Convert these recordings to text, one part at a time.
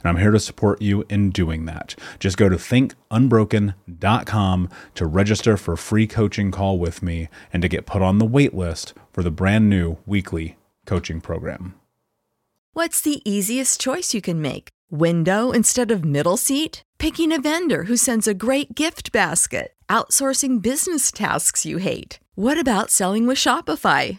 and I'm here to support you in doing that. Just go to thinkunbroken.com to register for a free coaching call with me and to get put on the wait list for the brand new weekly coaching program. What's the easiest choice you can make? Window instead of middle seat? Picking a vendor who sends a great gift basket? Outsourcing business tasks you hate? What about selling with Shopify?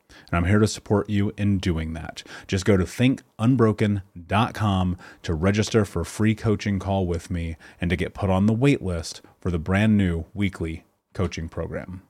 and I'm here to support you in doing that. Just go to thinkunbroken.com to register for a free coaching call with me and to get put on the wait list for the brand new weekly coaching program.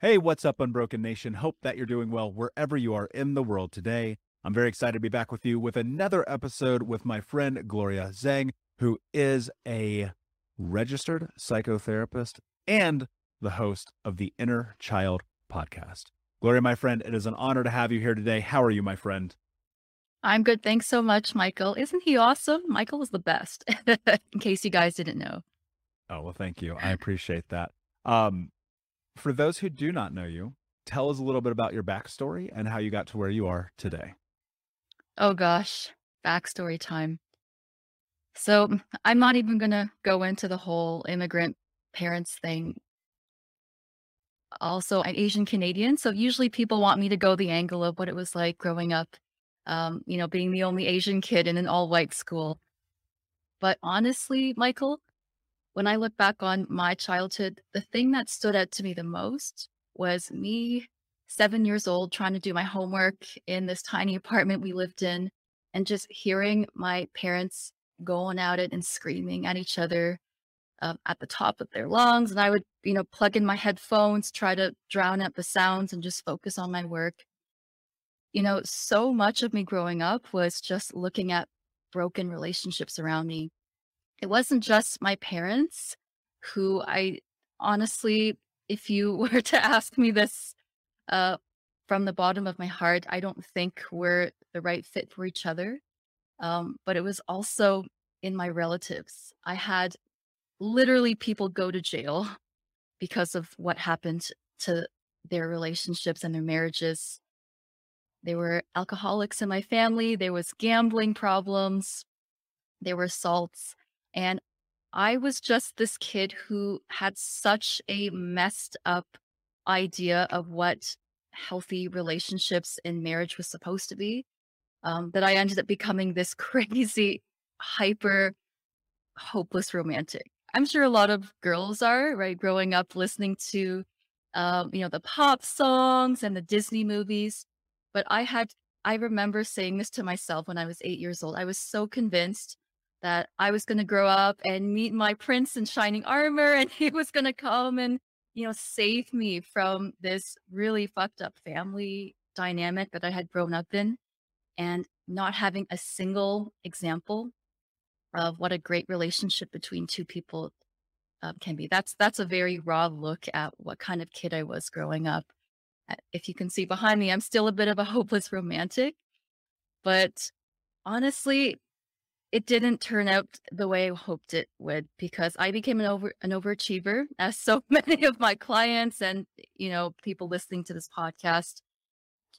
Hey, what's up, Unbroken Nation? Hope that you're doing well wherever you are in the world today. I'm very excited to be back with you with another episode with my friend Gloria Zhang, who is a registered psychotherapist and the host of the Inner Child podcast. Gloria, my friend, it is an honor to have you here today. How are you, my friend? I'm good. Thanks so much, Michael. Isn't he awesome? Michael is the best, in case you guys didn't know. Oh, well, thank you. I appreciate that. Um, for those who do not know you, tell us a little bit about your backstory and how you got to where you are today. Oh, gosh. Backstory time. So I'm not even going to go into the whole immigrant parents thing also an Asian Canadian. So usually people want me to go the angle of what it was like growing up, um, you know, being the only Asian kid in an all white school. But honestly, Michael, when I look back on my childhood, the thing that stood out to me the most was me, seven years old, trying to do my homework in this tiny apartment we lived in, and just hearing my parents going at it and screaming at each other um, at the top of their lungs. And I would, you know, plug in my headphones, try to drown out the sounds and just focus on my work. You know, so much of me growing up was just looking at broken relationships around me. It wasn't just my parents who I honestly, if you were to ask me this uh, from the bottom of my heart, I don't think we're the right fit for each other. Um, but it was also in my relatives. I had literally people go to jail because of what happened to their relationships and their marriages. There were alcoholics in my family, there was gambling problems, there were assaults, and I was just this kid who had such a messed up idea of what healthy relationships in marriage was supposed to be um, that I ended up becoming this crazy, hyper, hopeless romantic. I'm sure a lot of girls are, right? Growing up listening to, um, you know, the pop songs and the Disney movies. But I had, I remember saying this to myself when I was eight years old. I was so convinced that I was going to grow up and meet my prince in shining armor and he was going to come and, you know, save me from this really fucked up family dynamic that I had grown up in and not having a single example of what a great relationship between two people um, can be. That's that's a very raw look at what kind of kid I was growing up. If you can see behind me, I'm still a bit of a hopeless romantic, but honestly, it didn't turn out the way I hoped it would because I became an over an overachiever, as so many of my clients and you know people listening to this podcast,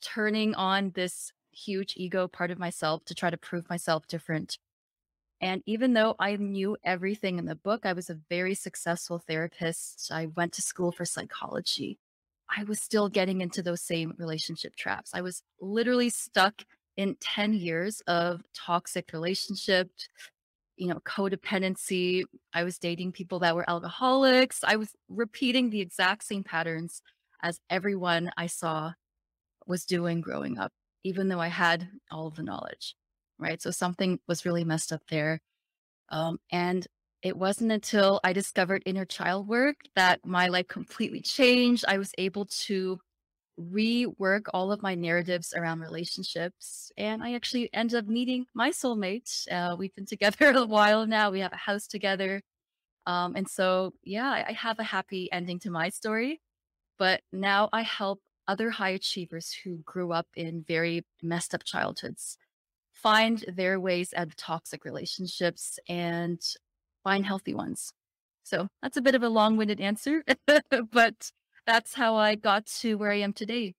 turning on this huge ego part of myself to try to prove myself different and even though I knew everything in the book, I was a very successful therapist. I went to school for psychology. I was still getting into those same relationship traps. I was literally stuck in 10 years of toxic relationships, you know, codependency. I was dating people that were alcoholics. I was repeating the exact same patterns as everyone I saw was doing growing up, even though I had all of the knowledge right? So something was really messed up there. Um, and it wasn't until I discovered inner child work that my life completely changed. I was able to rework all of my narratives around relationships. And I actually ended up meeting my soulmate. Uh, we've been together a while now. We have a house together. Um, and so, yeah, I, I have a happy ending to my story. But now I help other high achievers who grew up in very messed up childhoods find their ways out of toxic relationships and find healthy ones. So that's a bit of a long winded answer, but that's how I got to where I am today.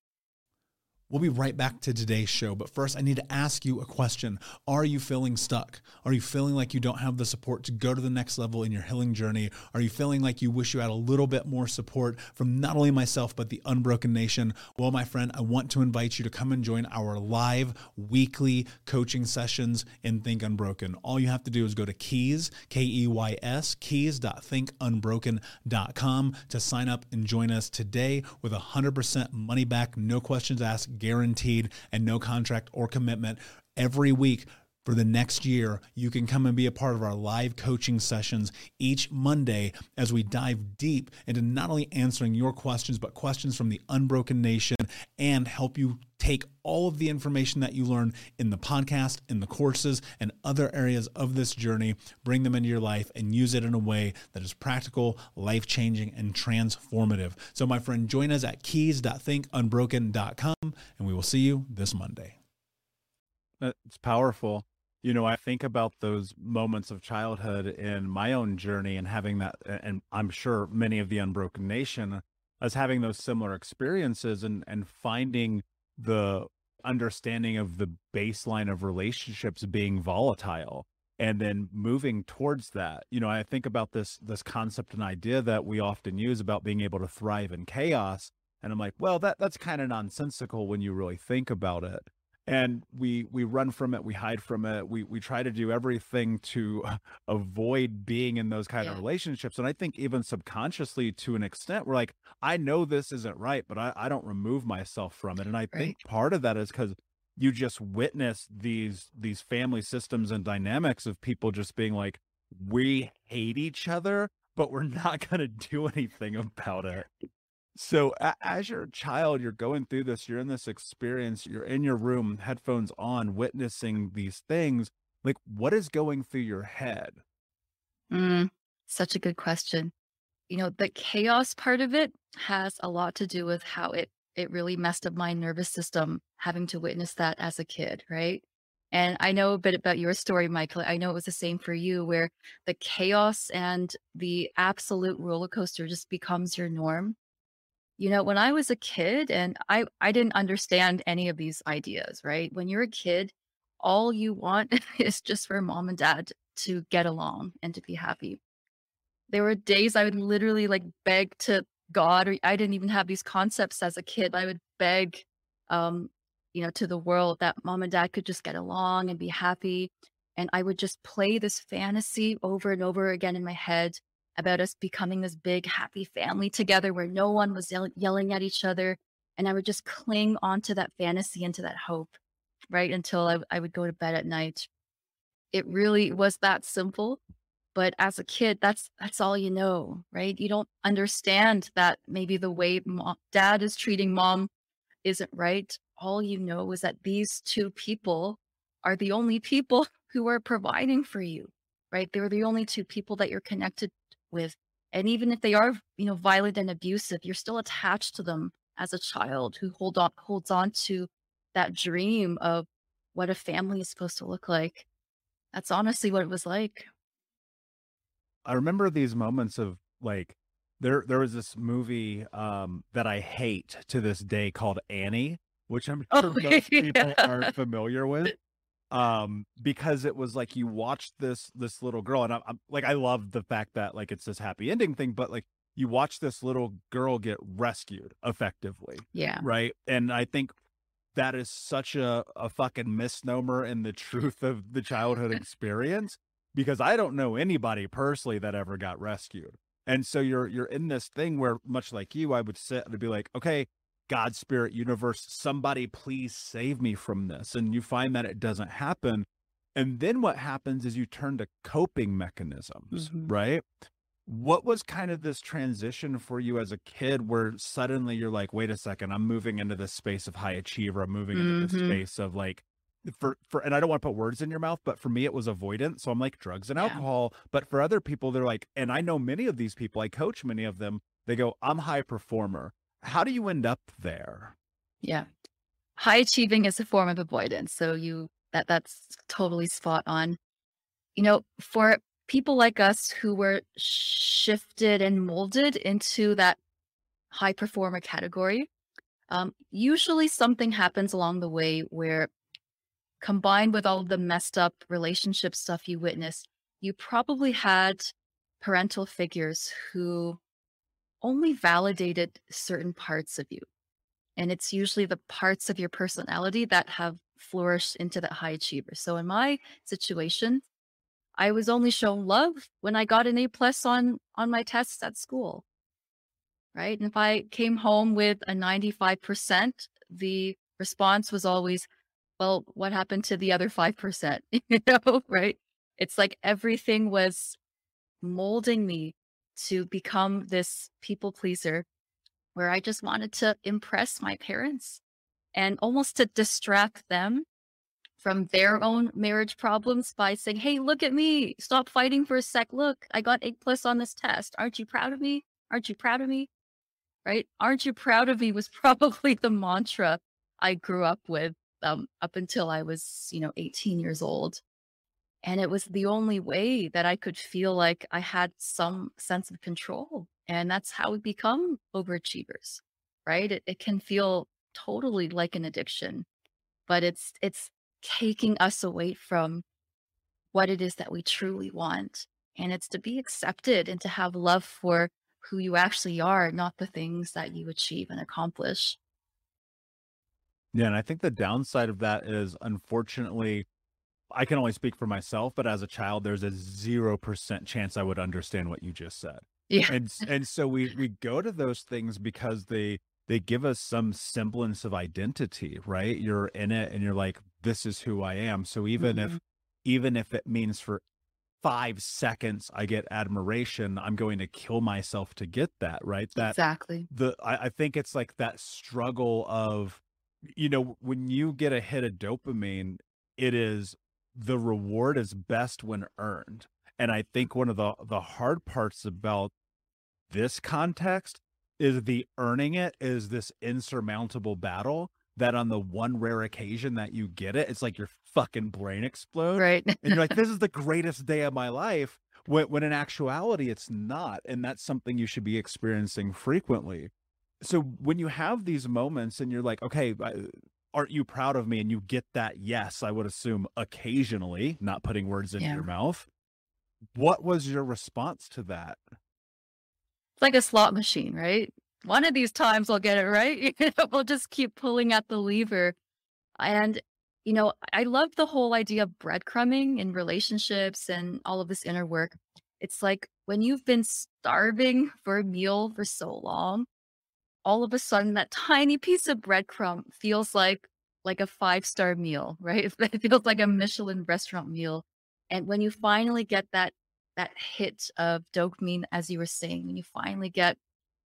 We'll be right back to today's show, but first I need to ask you a question. Are you feeling stuck? Are you feeling like you don't have the support to go to the next level in your healing journey? Are you feeling like you wish you had a little bit more support from not only myself, but the Unbroken Nation? Well, my friend, I want to invite you to come and join our live weekly coaching sessions in Think Unbroken. All you have to do is go to keys, K E Y S, keys.thinkunbroken.com to sign up and join us today with 100% money back, no questions asked guaranteed and no contract or commitment. Every week for the next year, you can come and be a part of our live coaching sessions each Monday as we dive deep into not only answering your questions, but questions from the Unbroken Nation and help you take all of the information that you learn in the podcast, in the courses, and other areas of this journey, bring them into your life and use it in a way that is practical, life changing, and transformative. So, my friend, join us at keys.thinkunbroken.com, and we will see you this Monday. It's powerful. You know, I think about those moments of childhood in my own journey and having that, and I'm sure many of the Unbroken Nation as having those similar experiences and and finding the understanding of the baseline of relationships being volatile and then moving towards that. You know i think about this this concept and idea that we often use about being able to thrive in chaos and i'm like well that that's kind of nonsensical when you really think about it and we we run from it we hide from it we we try to do everything to avoid being in those kind yeah. of relationships and i think even subconsciously to an extent we're like i know this isn't right but i, I don't remove myself from it and i right. think part of that is because you just witness these these family systems and dynamics of people just being like we hate each other but we're not going to do anything about it so as you're a child, you're going through this, you're in this experience, you're in your room, headphones on, witnessing these things. Like, what is going through your head? Mm, such a good question. You know, the chaos part of it has a lot to do with how it it really messed up my nervous system having to witness that as a kid, right? And I know a bit about your story, Michael. I know it was the same for you, where the chaos and the absolute roller coaster just becomes your norm. You know, when I was a kid and I I didn't understand any of these ideas, right? When you're a kid, all you want is just for mom and dad to get along and to be happy. There were days I would literally like beg to God, or I didn't even have these concepts as a kid. I would beg, um, you know, to the world that mom and dad could just get along and be happy. And I would just play this fantasy over and over again in my head about us becoming this big happy family together where no one was yell- yelling at each other and i would just cling onto that fantasy and to that hope right until I, I would go to bed at night. It really was that simple but as a kid that's that's all you know right? You don't understand that maybe the way dad is treating mom isn't right. All you know is that these two people are the only people who are providing for you right? They're the only two people that you're connected with and even if they are you know violent and abusive you're still attached to them as a child who hold on holds on to that dream of what a family is supposed to look like. That's honestly what it was like. I remember these moments of like there there was this movie um that i hate to this day called annie which i'm sure oh, most people yeah. are familiar with um because it was like you watched this this little girl and I'm, I'm, like i love the fact that like it's this happy ending thing but like you watch this little girl get rescued effectively yeah. right? And i think that is such a, a fucking misnomer in the truth of the childhood experience because i don't know anybody personally that ever got rescued. And so you're you're in this thing where much like you i would sit and be like okay God, spirit, universe, somebody please save me from this. And you find that it doesn't happen. And then what happens is you turn to coping mechanisms, mm-hmm. right? What was kind of this transition for you as a kid where suddenly you're like, wait a second, I'm moving into this space of high achiever. I'm moving into mm-hmm. this space of like, for, for, and I don't want to put words in your mouth, but for me, it was avoidance. So I'm like drugs and alcohol. Yeah. But for other people, they're like, and I know many of these people, I coach many of them, they go, I'm high performer how do you end up there? Yeah. High achieving is a form of avoidance. So you that that's totally spot on. You know, for people like us who were shifted and molded into that high performer category, um, usually something happens along the way where combined with all the messed up relationship stuff you witnessed, you probably had parental figures who only validated certain parts of you. And it's usually the parts of your personality that have flourished into that high achiever. So in my situation, I was only shown love when I got an A plus on on my tests at school. Right. And if I came home with a 95%, the response was always, well, what happened to the other 5%? you know, right? It's like everything was molding me to become this people pleaser where I just wanted to impress my parents and almost to distract them from their own marriage problems by saying, Hey, look at me. Stop fighting for a sec. Look, I got A plus on this test. Aren't you proud of me? Aren't you proud of me? Right? Aren't you proud of me was probably the mantra I grew up with um, up until I was, you know, 18 years old. And it was the only way that I could feel like I had some sense of control. And that's how we become overachievers, right? It, it can feel totally like an addiction, but it's, it's taking us away from what it is that we truly want. And it's to be accepted and to have love for who you actually are, not the things that you achieve and accomplish. Yeah. And I think the downside of that is unfortunately, I can only speak for myself, but as a child, there's a 0% chance I would understand what you just said. Yeah. And and so we we go to those things because they they give us some semblance of identity, right? You're in it and you're like this is who I am. So even mm-hmm. if even if it means for 5 seconds I get admiration, I'm going to kill myself to get that, right? That Exactly. The I, I think it's like that struggle of you know, when you get a hit of dopamine, it is the reward is best when earned. And I think one of the the hard parts about this context is the earning it is this insurmountable battle that on the one rare occasion that you get it, it's like your fucking brain explodes. Right. and you're like, this is the greatest day of my life. When, when in actuality, it's not. And that's something you should be experiencing frequently. So when you have these moments and you're like, okay, aren't you proud of me? And you get that yes, I would assume occasionally, not putting words in yeah. your mouth. What was your response to that? It's like a slot machine, right? One of these times I'll get it right. we'll just keep pulling at the lever. And, you know, I love the whole idea of breadcrumbing in relationships and all of this inner work. It's like when you've been starving for a meal for so long, all of a sudden that tiny piece of breadcrumb feels like like a five star meal, right? It feels like a Michelin restaurant meal. And when you finally get that that hit of dopamine, as you were saying, when you finally get,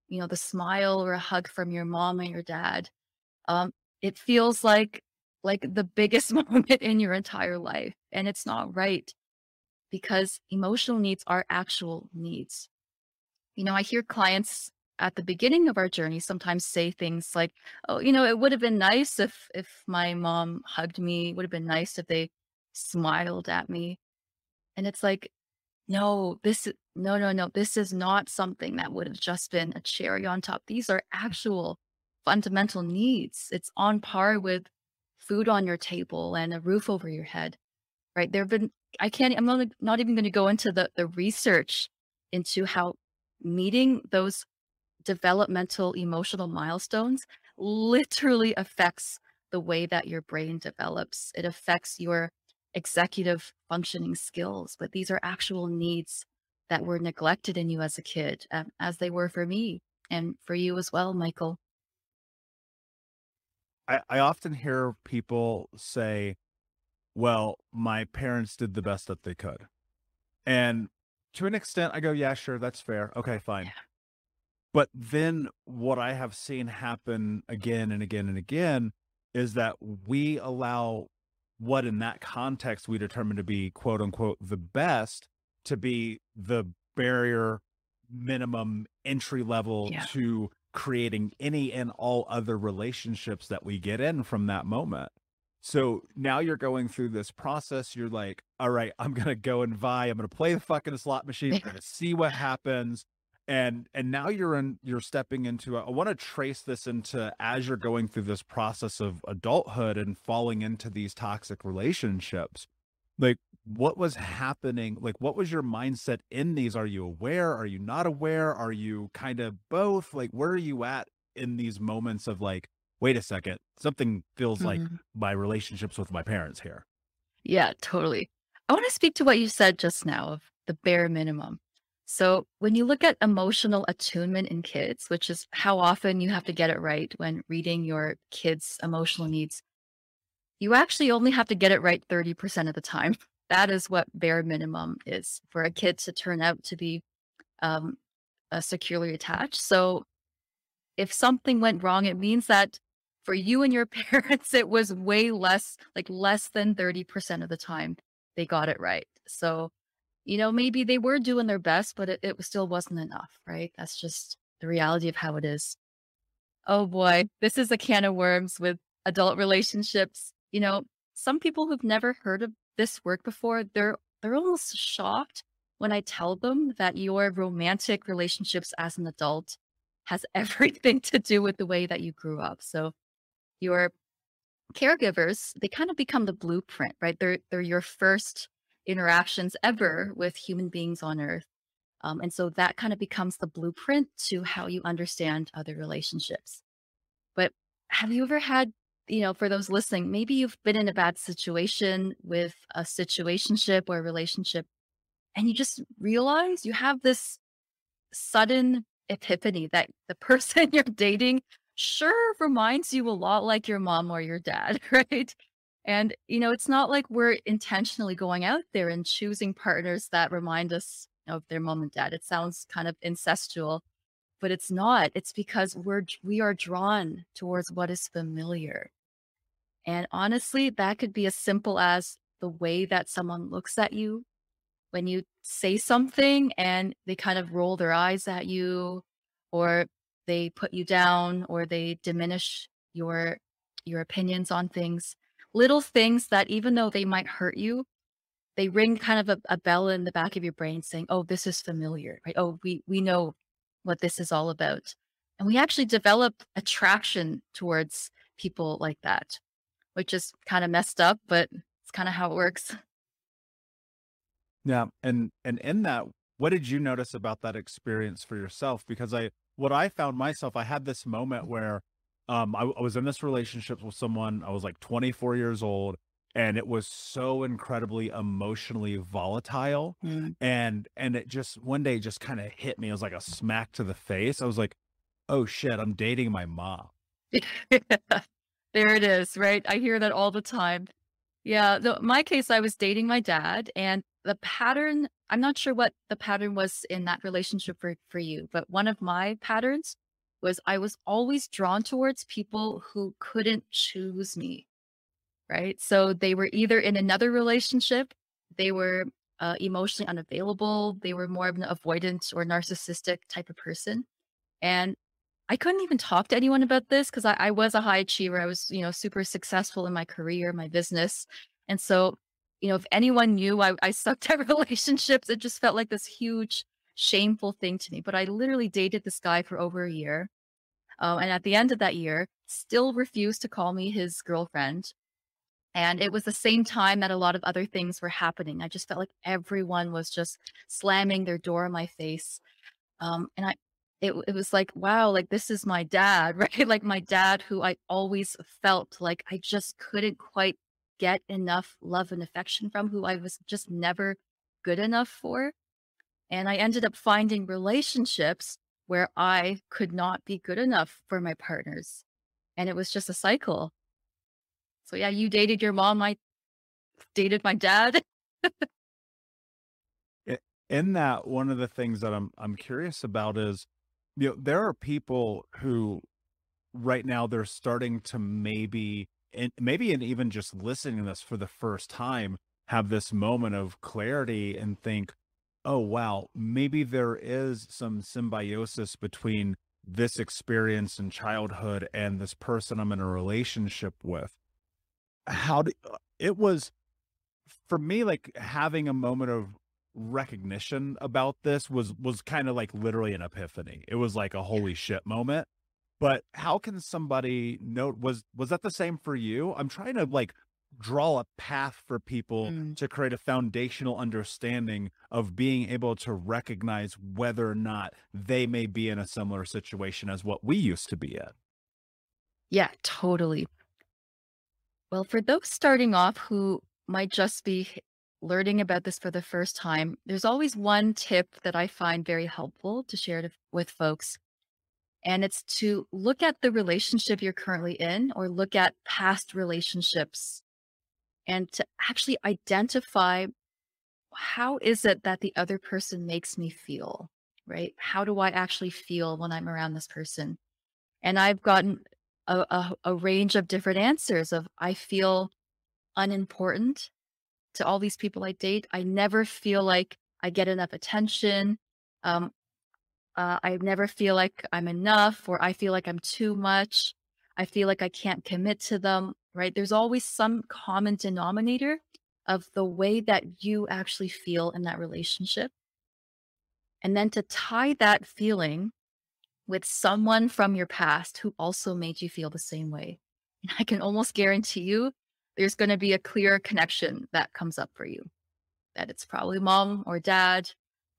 you know, the smile or a hug from your mom and your dad, um, it feels like like the biggest moment in your entire life. And it's not right because emotional needs are actual needs. You know, I hear clients at the beginning of our journey sometimes say things like, "Oh, you know, it would have been nice if if my mom hugged me. It would have been nice if they smiled at me." And it's like, no, this no, no, no. This is not something that would have just been a cherry on top. These are actual fundamental needs. It's on par with food on your table and a roof over your head. Right? There've been I can't I'm not, not even going to go into the the research into how meeting those developmental emotional milestones literally affects the way that your brain develops. It affects your executive functioning skills, but these are actual needs that were neglected in you as a kid, um, as they were for me and for you as well, Michael. I, I often hear people say, well, my parents did the best that they could. And to an extent, I go, yeah, sure, that's fair. Okay, fine. Yeah. But then what I have seen happen again and again and again is that we allow what in that context we determine to be quote unquote the best to be the barrier minimum entry level yeah. to creating any and all other relationships that we get in from that moment. So now you're going through this process. You're like, all right, I'm gonna go and vie. I'm gonna play the fucking slot machine. I'm gonna see what happens. And and now you're in you're stepping into I want to trace this into as you're going through this process of adulthood and falling into these toxic relationships. Like what was happening? Like what was your mindset in these? Are you aware? Are you not aware? Are you kind of both? Like where are you at in these moments of like, wait a second, something feels like Mhm. my relationships with my parents here. Yeah, totally. I want to speak to what you said just now of the bare minimum. So, when you look at emotional attunement in kids, which is how often you have to get it right when reading your kids' emotional needs, you actually only have to get it right 30% of the time. That is what bare minimum is for a kid to turn out to be um, uh, securely attached. So, if something went wrong, it means that for you and your parents, it was way less, like less than 30% of the time they got it right. So, you know, maybe they were doing their best, but it, it still wasn't enough, right? That's just the reality of how it is. Oh boy, this is a can of worms with adult relationships. You know, some people who've never heard of this work before, they're they're almost shocked when I tell them that your romantic relationships as an adult has everything to do with the way that you grew up. So your caregivers, they kind of become the blueprint, right? They're they're your first interactions ever with human beings on earth. Um, and so that kind of becomes the blueprint to how you understand other relationships. But have you ever had, you know, for those listening, maybe you've been in a bad situation with a situationship or a relationship, and you just realize you have this sudden epiphany that the person you're dating sure reminds you a lot like your mom or your dad, right? And, you know, it's not like we're intentionally going out there and choosing partners that remind us of their mom and dad. It sounds kind of incestual, but it's not. It's because we're we are drawn towards what is familiar. And honestly, that could be as simple as the way that someone looks at you when you say something and they kind of roll their eyes at you or they put you down or they diminish your your opinions on things little things that even though they might hurt you they ring kind of a, a bell in the back of your brain saying oh this is familiar right? Oh we we know what this is all about. And we actually develop attraction towards people like that which is kind of messed up but it's kind of how it works. Yeah, and and in that, what did you notice about that experience for yourself? Because I, what I found myself, I had this moment mm. where, um, I, I was in this relationship with someone. I was like 24 years old, and it was so incredibly emotionally volatile, Mm. and and it just one day just kind of hit me. It was like a smack to the face. I was like, oh shit, I'm dating my mom. there it is, right? I hear that all the time. Yeah, the, my case, I was dating my dad, and the pattern, I'm not sure what the pattern was in that relationship for, for you, but one of my patterns was I was always drawn towards people who couldn't choose me, right? So they were either in another relationship, they were uh, emotionally unavailable, they were more of an avoidant or narcissistic type of person. And I couldn't even talk to anyone about this because I, I was a high achiever. I was, you know, super successful in my career, my business. And so, you know, if anyone knew I, I sucked at relationships, it just felt like this huge, shameful thing to me. But I literally dated this guy for over a year. Um, and at the end of that year, still refused to call me his girlfriend. And it was the same time that a lot of other things were happening. I just felt like everyone was just slamming their door in my face. Um, and I, it, it was like, wow, like this is my dad, right? Like my dad, who I always felt like I just couldn't quite get enough love and affection from, who I was just never good enough for. And I ended up finding relationships where I could not be good enough for my partners. And it was just a cycle. So yeah, you dated your mom, I dated my dad. In that, one of the things that I'm I'm curious about is, you know, there are people who right now they're starting to maybe and maybe and even just listening to this for the first time have this moment of clarity and think, oh wow, maybe there is some symbiosis between this experience in childhood and this person I'm in a relationship with. How did uh, it was for me like having a moment of recognition about this was was kind of like literally an epiphany. It was like a holy shit moment. But how can somebody note was was that the same for you? I'm trying to like draw a path for people mm. to create a foundational understanding of being able to recognize whether or not they may be in a similar situation as what we used to be in. Yeah, totally. Well, for those starting off who might just be learning about this for the first time, there's always one tip that I find very helpful to share to, with folks. And it's to look at the relationship you're currently in or look at past relationships and to actually identify how is it that the other person makes me feel, right? How do I actually feel when I'm around this person? And I've gotten a, a, a range of different answers of I feel unimportant to all these people I date. I never feel like I get enough attention. Um, uh, I never feel like I'm enough, or I feel like I'm too much. I feel like I can't commit to them right? There's always some common denominator of the way that you actually feel in that relationship. And then to tie that feeling with someone from your past who also made you feel the same way. And I can almost guarantee you there's going to be a clear connection that comes up for you. That it's probably mom or dad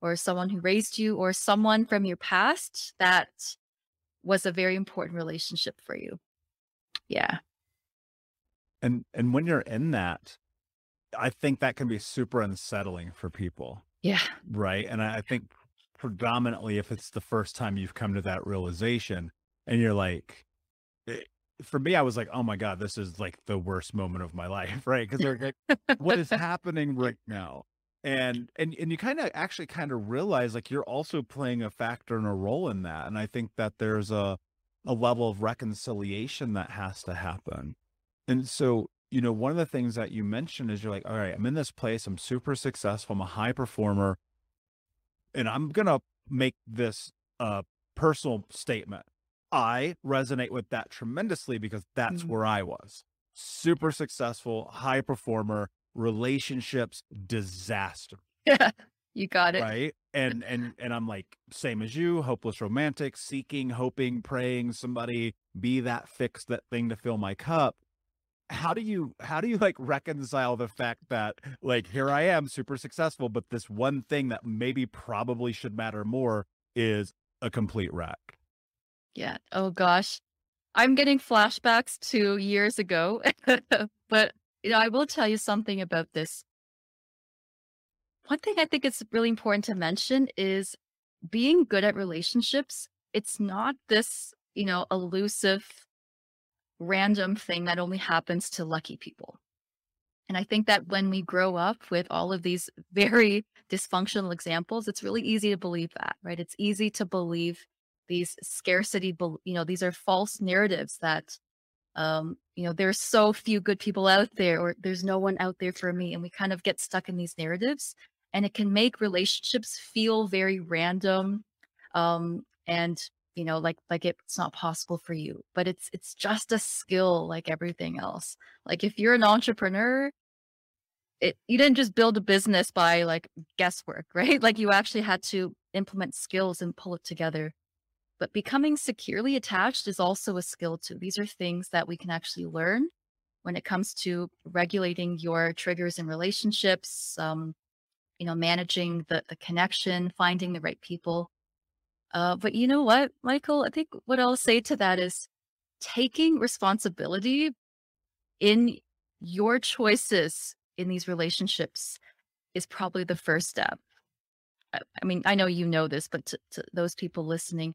or someone who raised you or someone from your past that was a very important relationship for you. Yeah and and when you're in that i think that can be super unsettling for people yeah. right? And i, I think predominantly if it's the first time you've come to that realization and you're like it, eh, for me i was like oh my god this is like the worst moment of my life right? Because they're like what is happening right now? And and and you kind of actually kind of realize like you're also playing a factor and a role in that and i think that there's a a level of reconciliation that has to happen and so, you know, one of the things that you mentioned is you're like, all right, I'm in this place, I'm super successful, I'm a high performer, and I'm going to make this a personal statement. I resonate with that tremendously because that's mm-hmm. where I was. Super successful, high performer, relationships disaster. Yeah, you got it. Right? And and and I'm like same as you, hopeless romantic, seeking, hoping, praying somebody be that fix that thing to fill my cup how do you how do you like reconcile the fact that like here I am super successful, but this one thing that maybe probably should matter more is a complete wreck? Yeah. Oh gosh. I'm getting flashbacks to years ago. but you know, I will tell you something about this. One thing I think it's really important to mention is being good at relationships. It's not this, you know, elusive random thing that only happens to lucky people. And I think that when we grow up with all of these very dysfunctional examples, it's really easy to believe that, right? It's easy to believe these scarcity, you know, these are false narratives that, um, you know, there's so few good people out there, or there's no one out there for me. And we kind of get stuck in these narratives and it can make relationships feel very random um, and you know like like it's not possible for you but it's it's just a skill like everything else. Like if you're an entrepreneur it you didn't just build a business by like guesswork right? Like you actually had to implement skills and pull it together. But becoming securely attached is also a skill too. These are things that we can actually learn when it comes to regulating your triggers in relationships um you know managing the the connection finding the right people uh, but you know what, Michael? I think what I'll say to that is taking responsibility in your choices in these relationships is probably the first step. I, I mean, I know you know this, but to, to those people listening,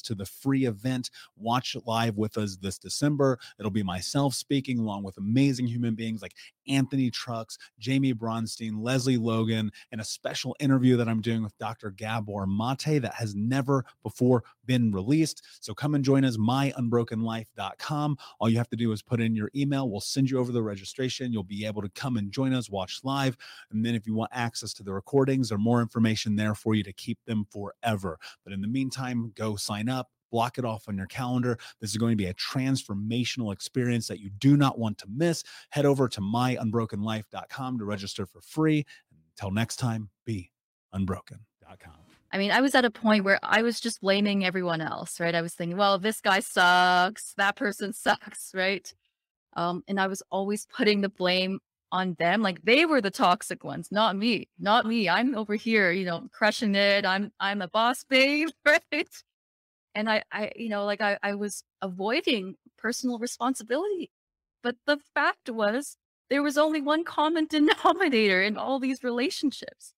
to the free event. Watch live with us this December. It'll be myself speaking along with amazing human beings like Anthony Trucks, Jamie Bronstein, Leslie Logan, and a special interview that I'm doing with Dr. Gabor Mate that has never before been released. So come and join us, myunbrokenlife.com. All you have to do is put in your email. We'll send you over the registration. You'll be able to come and join us, watch live. And then if you want access to the recordings or more information there for you to keep them forever. But in the meantime, go sign up block it off on your calendar. This is going to be a transformational experience that you do not want to miss. Head over to myunbrokenlife.com to register for free. Until next time, be unbroken.com. I mean, I was at a point where I was just blaming everyone else, right? I was thinking, well, this guy sucks, that person sucks, right? Um, and I was always putting the blame on them, like they were the toxic ones, not me, not me. I'm over here, you know, crushing it. I'm I'm a boss babe, right? And I, I, you know, like I, I was avoiding personal responsibility. But the fact was, there was only one common denominator in all these relationships.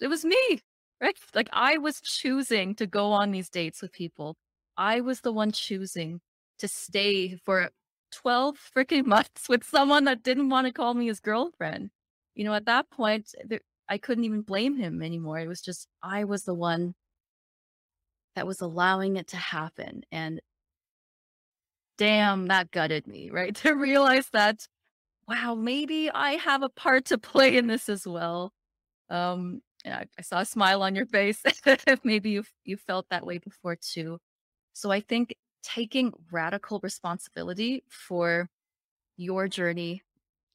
It was me right? Like I was choosing to go on these dates with people. I was the one choosing to stay for 12 freaking months with someone that didn't want to call me his girlfriend. You know, at that point, there, I couldn't even blame him anymore. It was just, I was the one that was allowing it to happen. And damn, that gutted me, right? To realize that, wow, maybe I have a part to play in this as well. Um, I, I saw a smile on your face. Maybe you you felt that way before too. So I think taking radical responsibility for your journey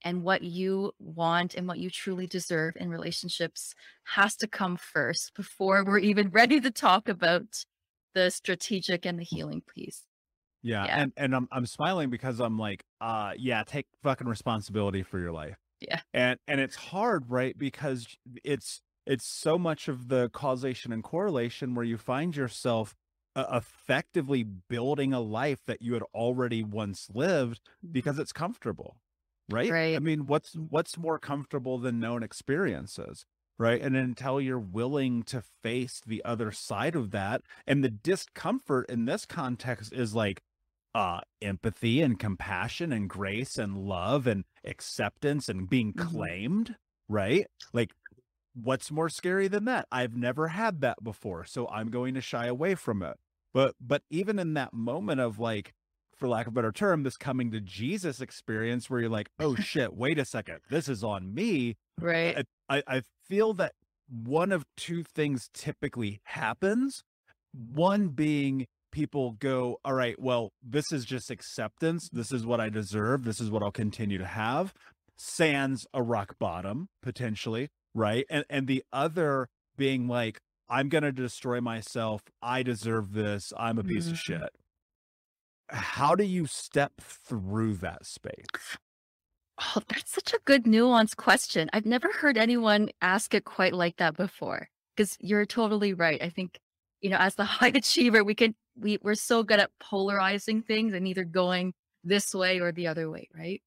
and what you want and what you truly deserve in relationships has to come first before we're even ready to talk about the strategic and the healing piece. Yeah, yeah. and and I'm I'm smiling because I'm like, uh yeah, take fucking responsibility for your life. Yeah. And and it's hard, right? Because it's it's so much of the causation and correlation where you find yourself uh, effectively building a life that you had already once lived mm-hmm. because it's comfortable right? right i mean what's what's more comfortable than known experiences right and until you're willing to face the other side of that and the discomfort in this context is like uh empathy and compassion and grace and love and acceptance and being mm-hmm. claimed right like what's more scary than that? I've never had that before, so I'm going to shy away from it. But but even in that moment of like for lack of a better term, this coming to Jesus experience where you're like, oh shit, wait a second, this is on me. Right. I, I feel that one of two things typically happens. One being people go, all right, well, this is just acceptance. This is what I deserve. This is what I'll continue to have. Sans a rock bottom, potentially right? And and the other being like, I'm gonna destroy myself. I deserve this. I'm a piece mm-hmm. of shit. How do you step through that space? Oh, that's such a good nuanced question. I've never heard anyone ask it quite like that before. Because you're totally right. I think, you know, as the high achiever, we can we we're so good at polarizing things and either going this way or the other way, right?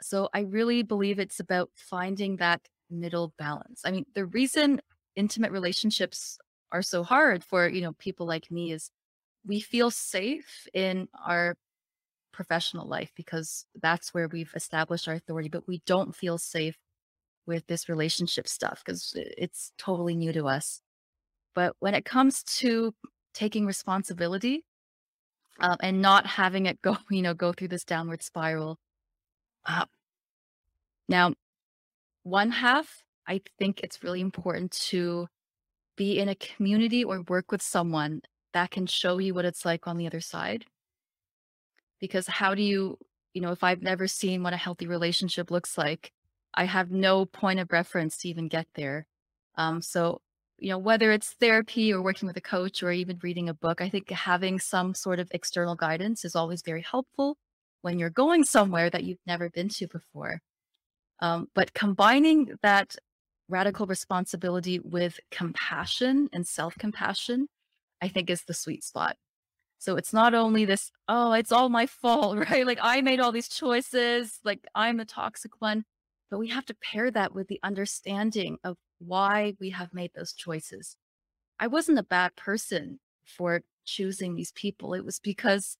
So I really believe it's about finding that middle balance. I mean, the reason intimate relationships are so hard for, you know, people like me is we feel safe in our professional life because that's where we've established our authority, but we don't feel safe with this relationship stuff because it's totally new to us. But when it comes to taking responsibility um, and not having it go, you know, go through this downward spiral. Uh, now, one half, I think it's really important to be in a community or work with someone that can show you what it's like on the other side. Because how do you, you know, if I've never seen what a healthy relationship looks like, I have no point of reference to even get there. Um, so, you know, whether it's therapy or working with a coach or even reading a book, I think having some sort of external guidance is always very helpful when you're going somewhere that you've never been to before. Um, but combining that radical responsibility with compassion and self compassion, I think is the sweet spot. So it's not only this, oh, it's all my fault, right? Like I made all these choices, like I'm the toxic one. But we have to pair that with the understanding of why we have made those choices. I wasn't a bad person for choosing these people. It was because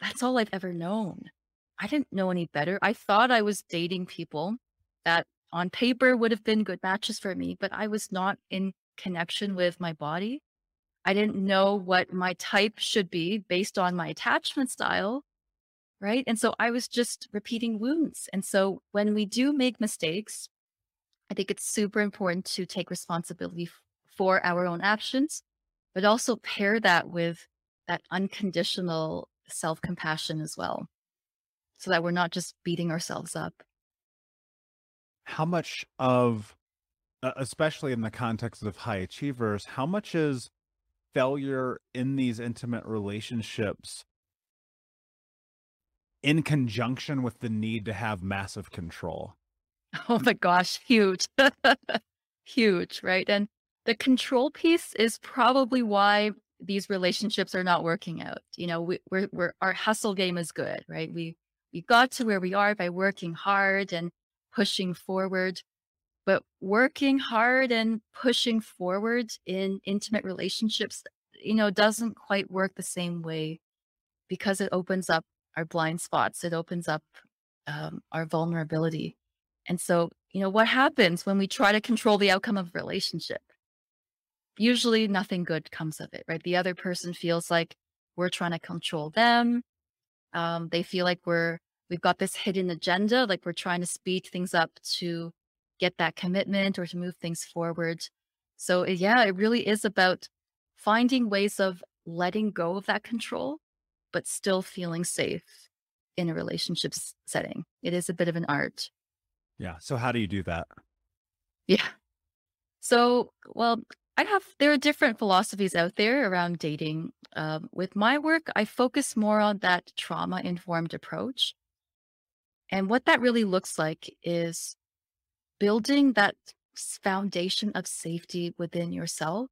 that's all I've ever known. I didn't know any better. I thought I was dating people that on paper would have been good matches for me, but I was not in connection with my body. I didn't know what my type should be based on my attachment style. Right. And so I was just repeating wounds. And so when we do make mistakes, I think it's super important to take responsibility for our own actions, but also pair that with that unconditional self compassion as well, so that we're not just beating ourselves up. How much of, especially in the context of high achievers, how much is failure in these intimate relationships in conjunction with the need to have massive control? Oh my gosh, huge. huge, right? And the control piece is probably why these relationships are not working out. You know, we, we're, we're our hustle game is good, right? We we got to where we are by working hard and pushing forward. But working hard and pushing forward in intimate relationships, you know, doesn't quite work the same way because it opens up our blind spots. It opens up um, our vulnerability. And so, you know, what happens when we try to control the outcome of a relationship? Usually nothing good comes of it, right? The other person feels like we're trying to control them. Um, they feel like we're, we've got this hidden agenda, like we're trying to speed things up to get that commitment or to move things forward. So, yeah, it really is about finding ways of letting go of that control, but still feeling safe in a relationship setting. It is a bit of an art. Yeah. So how do you do that? Yeah. So, well, I have, there are different philosophies out there around dating. Um, with my work, I focus more on that trauma informed approach. And what that really looks like is building that foundation of safety within yourself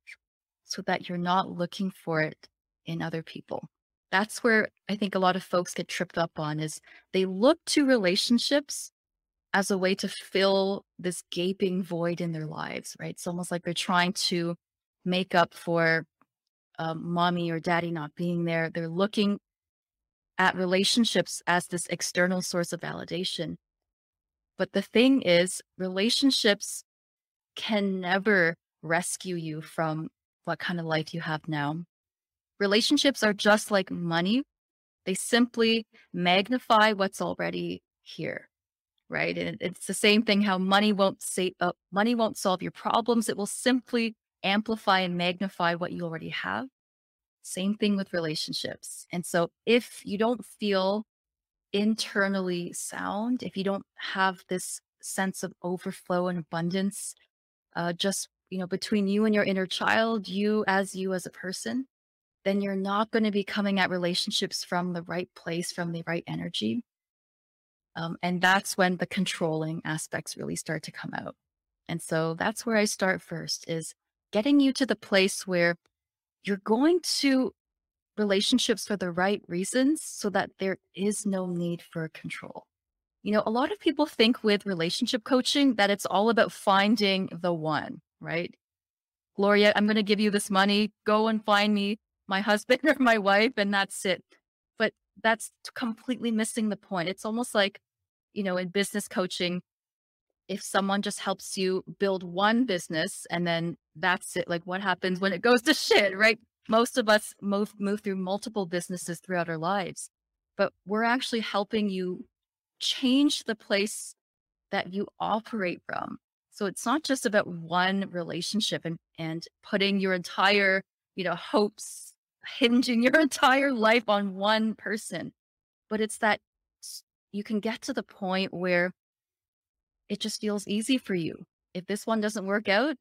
so that you're not looking for it in other people. That's where I think a lot of folks get tripped up on is they look to relationships as a way to fill this gaping void in their lives, right? It's almost like they're trying to make up for um, mommy or daddy not being there. They're looking at relationships as this external source of validation. But the thing is, relationships can never rescue you from what kind of life you have now. Relationships are just like money, they simply magnify what's already here right? And it's the same thing how money won't say uh, money won't solve your problems. It will simply amplify and magnify what you already have. Same thing with relationships. And so if you don't feel internally sound, if you don't have this sense of overflow and abundance, uh, just you know between you and your inner child, you as you as a person, then you're not going to be coming at relationships from the right place, from the right energy. Um, and that's when the controlling aspects really start to come out. And so that's where I start first is getting you to the place where you're going to relationships for the right reasons so that there is no need for control. You know, a lot of people think with relationship coaching that it's all about finding the one, right? Gloria, I'm going to give you this money. Go and find me my husband or my wife, and that's it But that's completely missing the point. It's almost like, you know, in business coaching, if someone just helps you build one business and then that's it, like what happens when it goes to shit, right? Most of us move move through multiple businesses throughout our lives, but we're actually helping you change the place that you operate from. So it's not just about one relationship and and putting your entire, you know, hopes hinging your entire life on one person. But it's that you can get to the point where it just feels easy for you. If this one doesn't work out,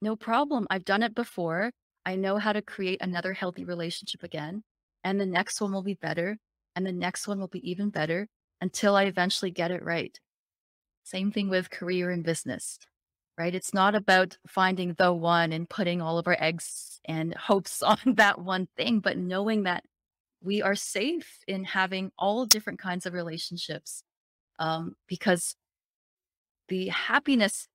no problem. I've done it before. I know how to create another healthy relationship again. And the next one will be better. And the next one will be even better until I eventually get it right. Same thing with career and business right? It's not about finding the one and putting all of our eggs and hopes on that one thing, but knowing that we are safe in having all different kinds of relationships um, because the happiness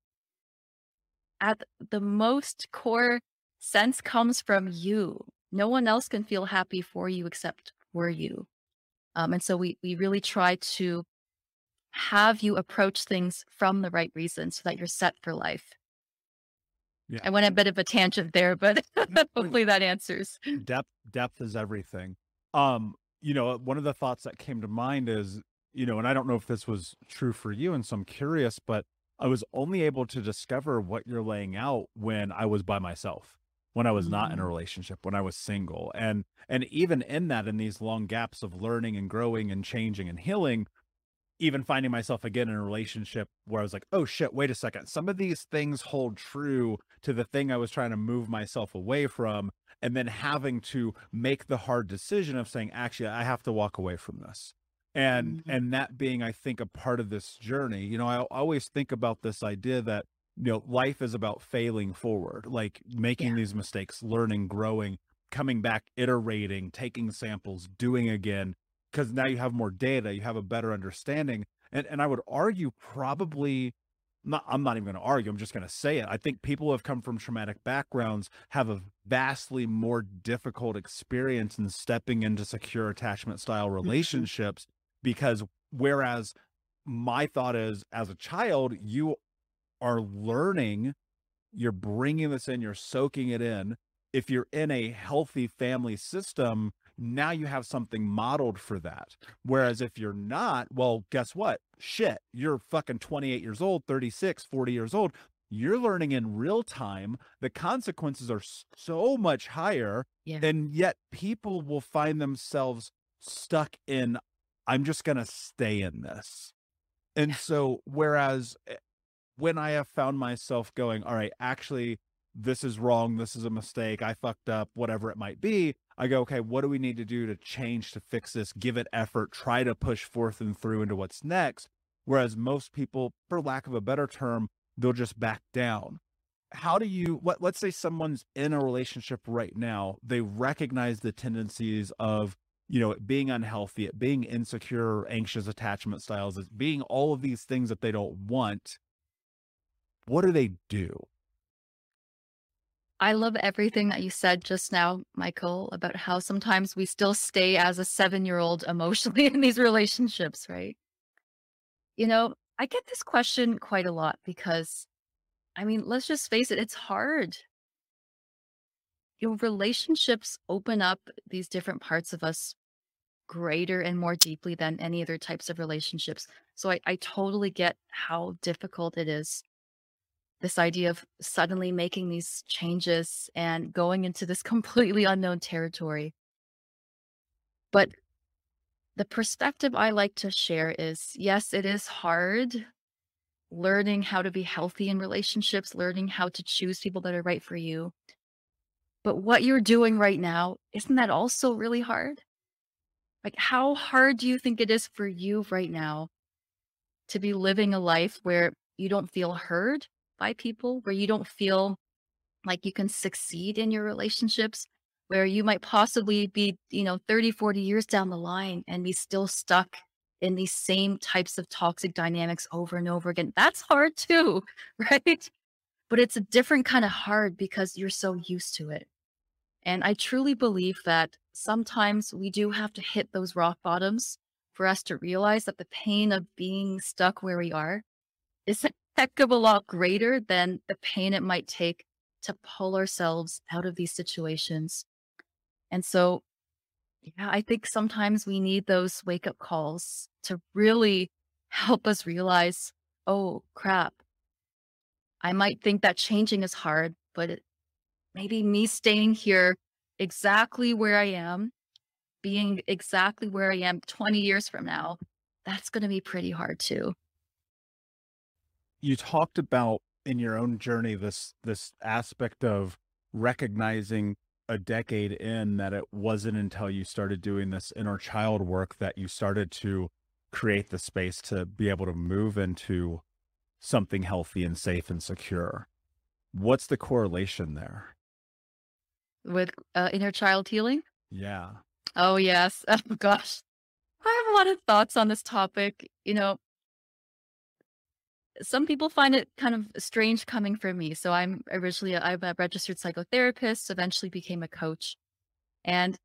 at the most core sense comes from you. no one else can feel happy for you except for you. Um, and so we we really try to have you approach things from the right reason so that you're set for life. Yeah. I went a bit of a tangent there, but hopefully that answers. Depth depth is everything. Um, you know, one of the thoughts that came to mind is, you know, and I don't know if this was true for you, and so I'm curious, but I was only able to discover what you're laying out when I was by myself, when I was not in a Mm. relationship, when I was single. And and even in that, in these long gaps of learning and growing and changing and healing, even finding myself again in a relationship where I was like, oh shit, wait a second. Some of these things hold true to the thing I was trying to move myself away from. And then having to make the hard decision of saying, actually, I have to walk away from this. And Mhm. and that being, I think, a part of this journey. You know, I always think about this idea that, you know, life is about failing forward, like making Yeah. these mistakes, learning, growing, coming back, iterating, taking samples, doing again, because now you have more data, you have a better understanding. And and I would argue probably not I'm not even going to argue, I'm just going to say it. I think people who have come from traumatic backgrounds have a vastly more difficult experience in stepping into secure attachment style mm-hmm. relationships because whereas my thought is as a child you are learning you're bringing this in, you're soaking it in. If you're in a healthy family system, now you have something modeled for that. Whereas if you're not, well, guess what? Shit, you're fucking 28 years old, 36, 40 years old. You're learning in real time. The consequences are so much higher. Yeah. And yet people will find themselves stuck in, I'm just going to stay in this. And so, whereas eh, when I have found myself going, all right, actually, this is wrong. This is a mistake. I fucked up, whatever it might be. I go, okay, what do we need to do to change, to fix this, give it effort, try to push forth and through into what's next? Whereas most people, for lack of a better term, they'll just back down. How do you, what, let's say someone's in a relationship right now, they recognize the tendencies of, you know, it being unhealthy, it being insecure, anxious attachment styles, it being all of these things that they don't want what do they do? I love everything that you said just now, Michael, about how sometimes we still stay as a seven year old emotionally in these relationships, right? You know, I get this question quite a lot because, I mean, let's just face it, it's hard. Your relationships open up these different parts of us greater and more deeply than any other types of relationships. So I, I totally get how difficult it is this idea of suddenly making these changes and going into this completely unknown territory. But the perspective I like to share is yes, it is hard learning how to be healthy in relationships, learning how to choose people that are right for you. But what you're doing right now, isn't that also really hard? Like, how hard do you think it is for you right now to be living a life where you don't feel heard by people, where you don't feel like you can succeed in your relationships, where you might possibly be, you know, 30, 40 years down the line and be still stuck in these same types of toxic dynamics over and over again. That's hard too, right? But it's a different kind of hard because you're so used to it. And I truly believe that sometimes we do have to hit those rock bottoms for us to realize that the pain of being stuck where we are is a heck of a lot greater than the pain it might take to pull ourselves out of these situations. And so, yeah, I think sometimes we need those wake up calls to really help us realize, oh crap, I might think that changing is hard, but it, maybe me staying here exactly where I am, being exactly where I am 20 years from now, that's going to be pretty hard too. You talked about in your own journey this this aspect of recognizing a decade in that it wasn't until you started doing this inner child work that you started to create the space to be able to move into something healthy and safe and secure. What's the correlation there? With uh, inner child healing? Yeah. Oh, yes. Oh, gosh. I have a lot of thoughts on this topic. You know, some people find it kind of strange coming from me. So I'm originally, I'm a registered psychotherapist, eventually became a coach. And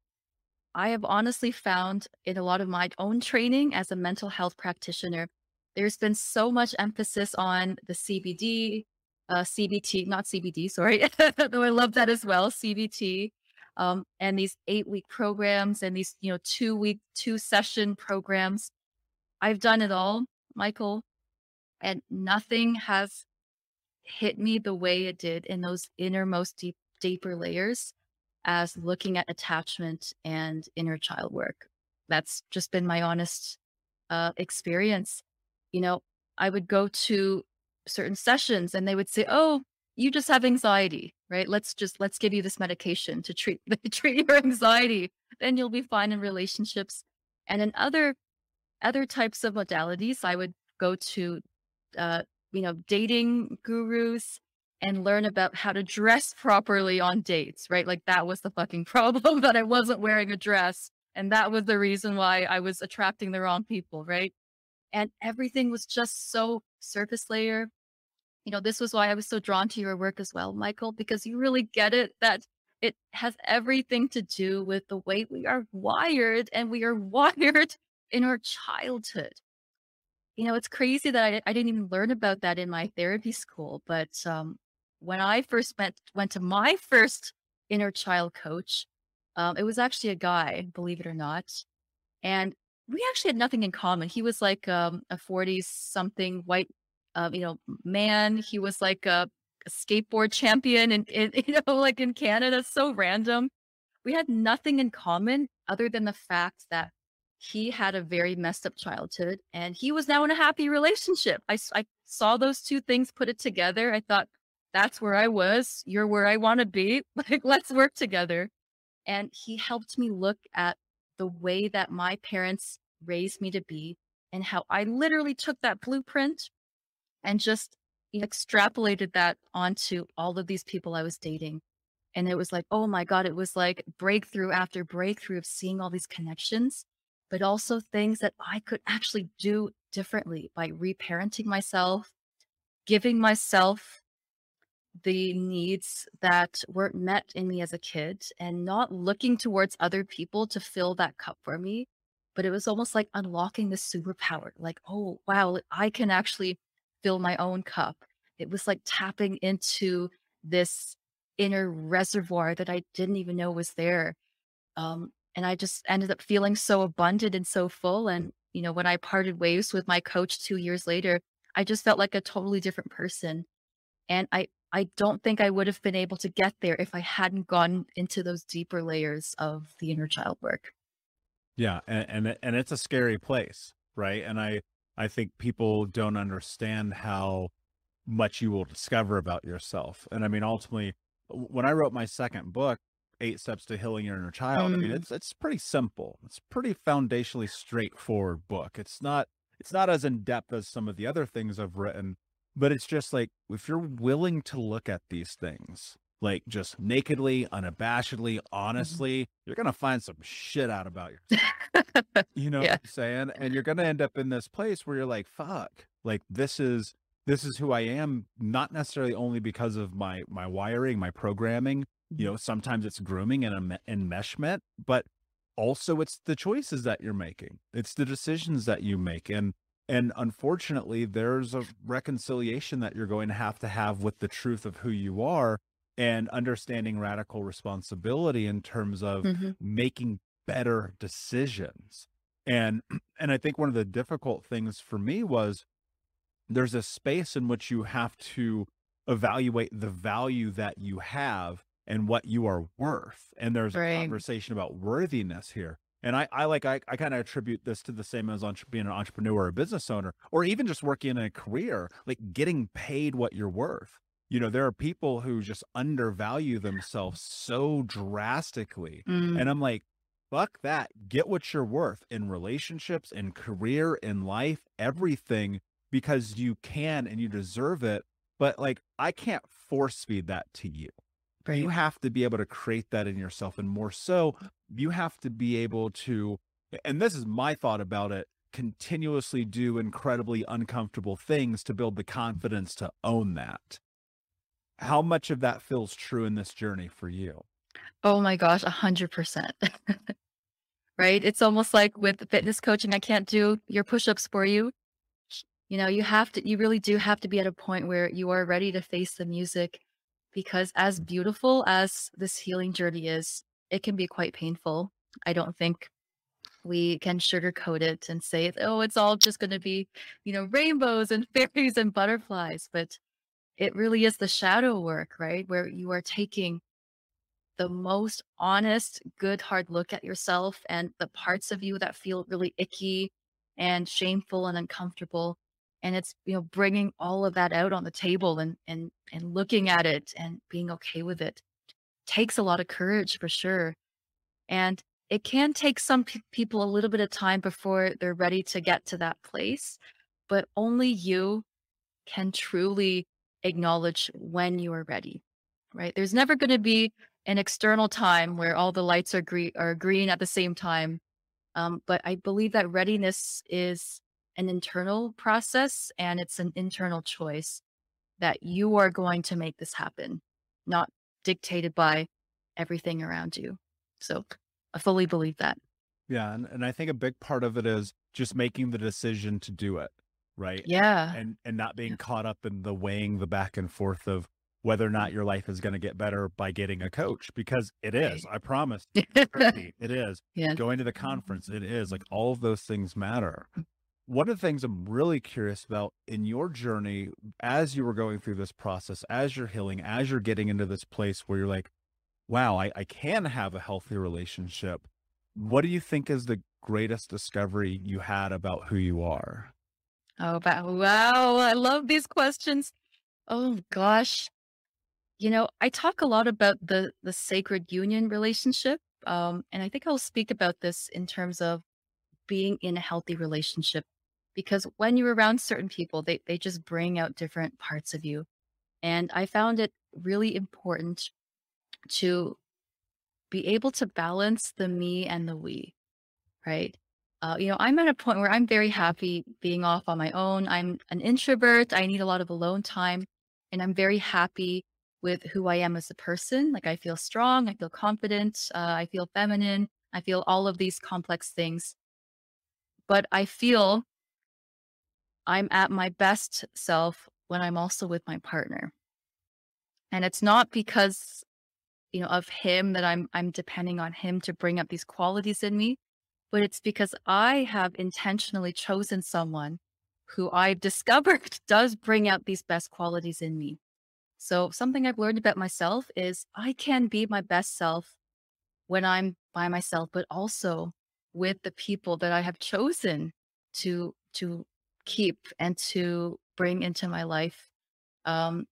I have honestly found in a lot of my own training as a mental health practitioner, there's been so much emphasis on the CBD, uh, CBT, not CBD, sorry, though I love that as well, CBT, um, and these eight week programs and these, you know, two week, two session programs. I've done it all, Michael, and nothing has hit me the way it did in those innermost deep, deeper layers as looking at attachment and inner child work. That's just been my honest uh, experience. You know, I would go to certain sessions and they would say, "Oh, you just have anxiety, right? Let's just let's give you this medication to treat treat your anxiety. Then you'll be fine in relationships." And in other other types of modalities, I would go to, uh, you know, dating gurus and learn about how to dress properly on dates, right? Like that was the fucking problem that I wasn't wearing a dress. And that was the reason why I was attracting the wrong people, right? And everything was just so surface layer. You know, this was why I was so drawn to your work as well, Michael, because you really get it that it has everything to do with the way we are wired and we are wired in our childhood. You know, it's crazy that I, I didn't even learn about that in my therapy school, but um, when I first went went to my first inner child coach, um, it was actually a guy, believe it or not, and we actually had nothing in common. He was like um, a forty something white, uh, you know, man. He was like a, a skateboard champion, and you know, like in Canada, so random. We had nothing in common other than the fact that he had a very messed up childhood and he was now in a happy relationship. I, I saw those two things, put it together. I thought, that's where I was. You're where I want to be. Like, let's work together. And he helped me look at the way that my parents raised me to be and how I literally took that blueprint and just extrapolated that onto all of these people I was dating. And it was like, oh my God, it was like breakthrough after breakthrough of seeing all these connections, but also things that I could actually do differently by reparenting myself, giving myself the needs that weren't met in me as a kid and not looking towards other people to fill that cup for me. But it was almost like unlocking the superpower like, oh, wow, I can actually fill my own cup. It was like tapping into this inner reservoir that I didn't even know was there. Um, and I just ended up feeling so abundant and so full. And, you know, when I parted ways with my coach two years later, I just felt like a totally different person. And I I don't think I would have been able to get there if I hadn't gone into those deeper layers of the inner child work. Yeah, and and, and it's a scary place, right? And I I think people don't understand how much you will discover about yourself. And I mean, ultimately, when I wrote my second book, Eight Steps to Healing Your Inner Child, mm. I mean, mm. it's it's pretty simple. It's pretty foundationally straightforward book. It's not it's not as in depth as some of the other things I've written, but it's just like if you're willing to look at these things, like just nakedly, unabashedly, mm-hmm. honestly, mm-hmm. you're gonna find some shit out about yourself. you know yeah. what I'm saying? And you're gonna end up in this place where you're like, fuck, like this is this is who I am, not necessarily only because of my my wiring, my programming. You know, sometimes it's grooming and enmeshment, but also it's the choices that you're making. It's the decisions that you make. And and unfortunately, there's a reconciliation that you're going to have to have with the truth of who you are and understanding radical responsibility in terms of mm-hmm. making better decisions. And and I think one of the difficult things for me was there's a space in which you have to evaluate the value that you have and what you are worth. And there's right. a conversation about worthiness here. And I, I like, I, I kind of attribute this to the same as entre- being an entrepreneur or a business owner, or even just working in a career, like getting paid what you're worth. You know, there are people who just undervalue themselves so drastically. Mm. And I'm like, fuck that. Get what you're worth in relationships, in career, in life, everything, because you can and you deserve it. But like, I can't force feed that to you. Right. You have to be able to create that in yourself. And more so, you have to be able to, and this is my thought about it, continuously do incredibly uncomfortable things to build the confidence to own that. How much of that feels true in this journey for you? Oh my gosh, 100%. right? It's almost like with fitness coaching, I can't do your push ups for you. You know, you have to, you really do have to be at a point where you are ready to face the music because, as beautiful as this healing journey is, it can be quite painful. I don't think we can sugarcoat it and say, oh, it's all just going to be, you know, rainbows and fairies and butterflies. But it really is the shadow work, right? Where you are taking the most honest, good, hard look at yourself and the parts of you that feel really icky and shameful and uncomfortable. And it's, you know, bringing all of that out on the table and, and, and looking at it and being okay with it takes a lot of courage for sure. And it can take some pe- people a little bit of time before they're ready to get to that place, but only you can truly acknowledge when you are ready, right? There's never going to be an external time where all the lights are green are green at the same time. Um, but I believe that readiness is an internal process and it's an internal choice that you are going to make this happen, not dictated by everything around you. So I fully believe that. Yeah. And, and I think a big part of it is just making the decision to do it. Right. Yeah. And and not being caught up in the weighing the back and forth of whether or not your life is going to get better by getting a coach because it is. I promise. it is. Yeah. Going to the mm-hmm. conference, it is. Like all of those things matter. One of the things I'm really curious about in your journey as you were going through this process, as you're healing, as you're getting into this place where you're like, wow, I, I can have a healthy relationship. What do you think is the greatest discovery you had about who you are? Oh, wow. I love these questions. Oh gosh you know, I talk a lot about the the sacred union relationship, um, and I think I'll speak about this in terms of being in a healthy relationship, because when you're around certain people, they they just bring out different parts of you, and I found it really important to be able to balance the me and the we, right? Uh, you know, I'm at a point where I'm very happy being off on my own. I'm an introvert. I need a lot of alone time, and I'm very happy with who I am as a person. Like I feel strong, I feel confident, uh, I feel feminine, I feel all of these complex things. But I feel I'm at my best self when I'm also with my partner. And it's not because you know of him that I'm I'm depending on him to bring up these qualities in me, but it's because I have intentionally chosen someone who I've discovered does bring out these best qualities in me. So, something I've learned about myself is I can be my best self when I'm by myself, but also with the people that I have chosen to to keep and to bring into my life. Um,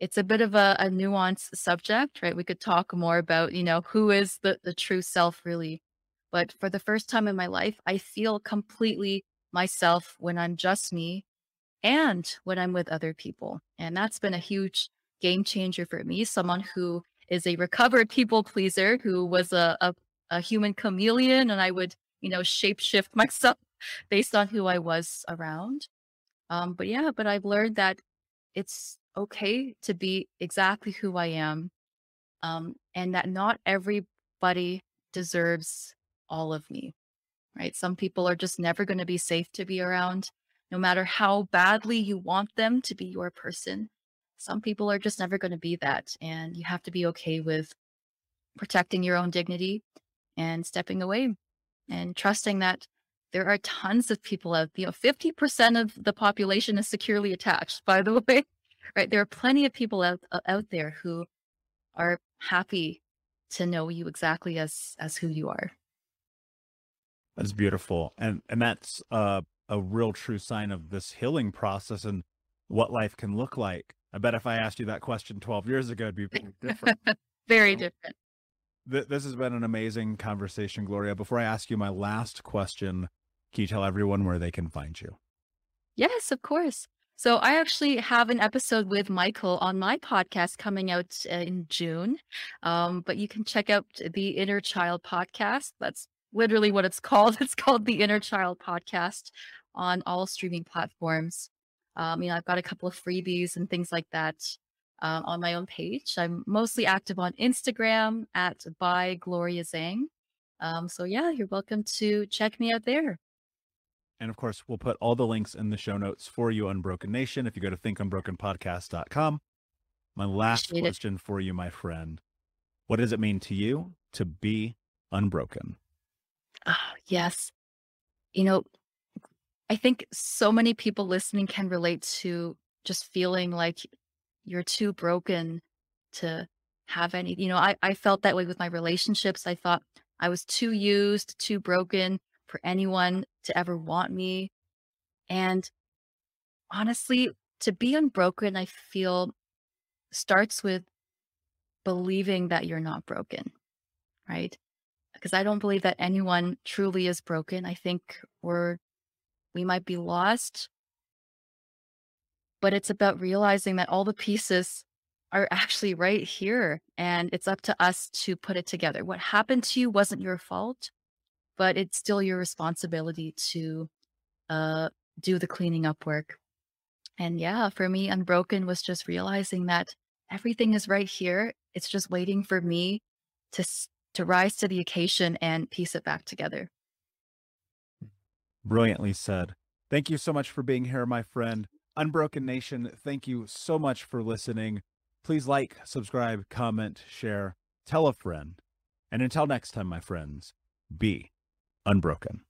it's a bit of a, a nuanced subject, right? We could talk more about, you know, who is the, the true self really. But for the first time in my life, I feel completely myself when I'm just me and when I'm with other people. And that's been a huge game changer for me. Someone who is a recovered people pleaser, who was a, a, a human chameleon, and I would, you know, shapeshift myself based on who I was around. Um, but yeah, but I've learned that it's okay to be exactly who I am, um, and that not everybody deserves all of me. Right? Some people are just never going to be safe to be around, no matter how badly you want them to be your person some people are just never going to be that. And you have to be okay with protecting your own dignity and stepping away and trusting that there are tons of people out, you know, 50% of the population is securely attached, by the way, right? There are plenty of people out, uh, out there who are happy to know you exactly as, as who you are. That's beautiful. And, and that's uh, a real true sign of this healing process and what life can look like. I bet if I asked you that question 12 years ago, it'd be very different. very different. Th- this has been an amazing conversation, Gloria. Before I ask you my last question, can you tell everyone where they can find you? Yes, of course. So I actually have an episode with Michael on my podcast coming out uh, in June. Um, but you can check out the Inner Child podcast. That's literally what it's called. It's called the Inner Child podcast on all streaming platforms. Um, you know, I've got a couple of freebies and things like that. uh, on my own page. I'm mostly active on Instagram at by Gloria Zhang. Um, so yeah, you're welcome to check me out there. And of course, we'll put all the links in the show notes for you, Unbroken Nation, if you go to thinkunbrokenpodcast.com. My last question for you, my friend. What does it mean to you to be unbroken? Ah, yes. You know, I think so many people listening can relate to just feeling like you're too broken to have any, you know, I, I felt that way with my relationships. I thought I was too used, too broken for anyone to ever want me. And honestly, to be unbroken, I feel starts with believing that you're not broken, right? Because I don't believe that anyone truly is broken. I think we're, we might be lost, but it's about realizing that all the pieces are actually right here and it's up to us to put it together. What happened to you wasn't your fault, but it's still your responsibility to uh, do the cleaning up work. And yeah, for me, Unbroken was just realizing that everything is right here. It's just waiting for me to to rise to the occasion and piece it back together. Brilliantly said. Thank you so much for being here, my friend. Unbroken Nation, thank you so much for listening. Please like, subscribe, comment, share, tell a friend. And until next time, my friends, be unbroken.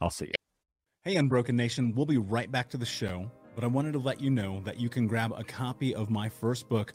I'll see you. Hey, Unbroken Nation, we'll be right back to the show, but I wanted to let you know that you can grab a copy of my first book,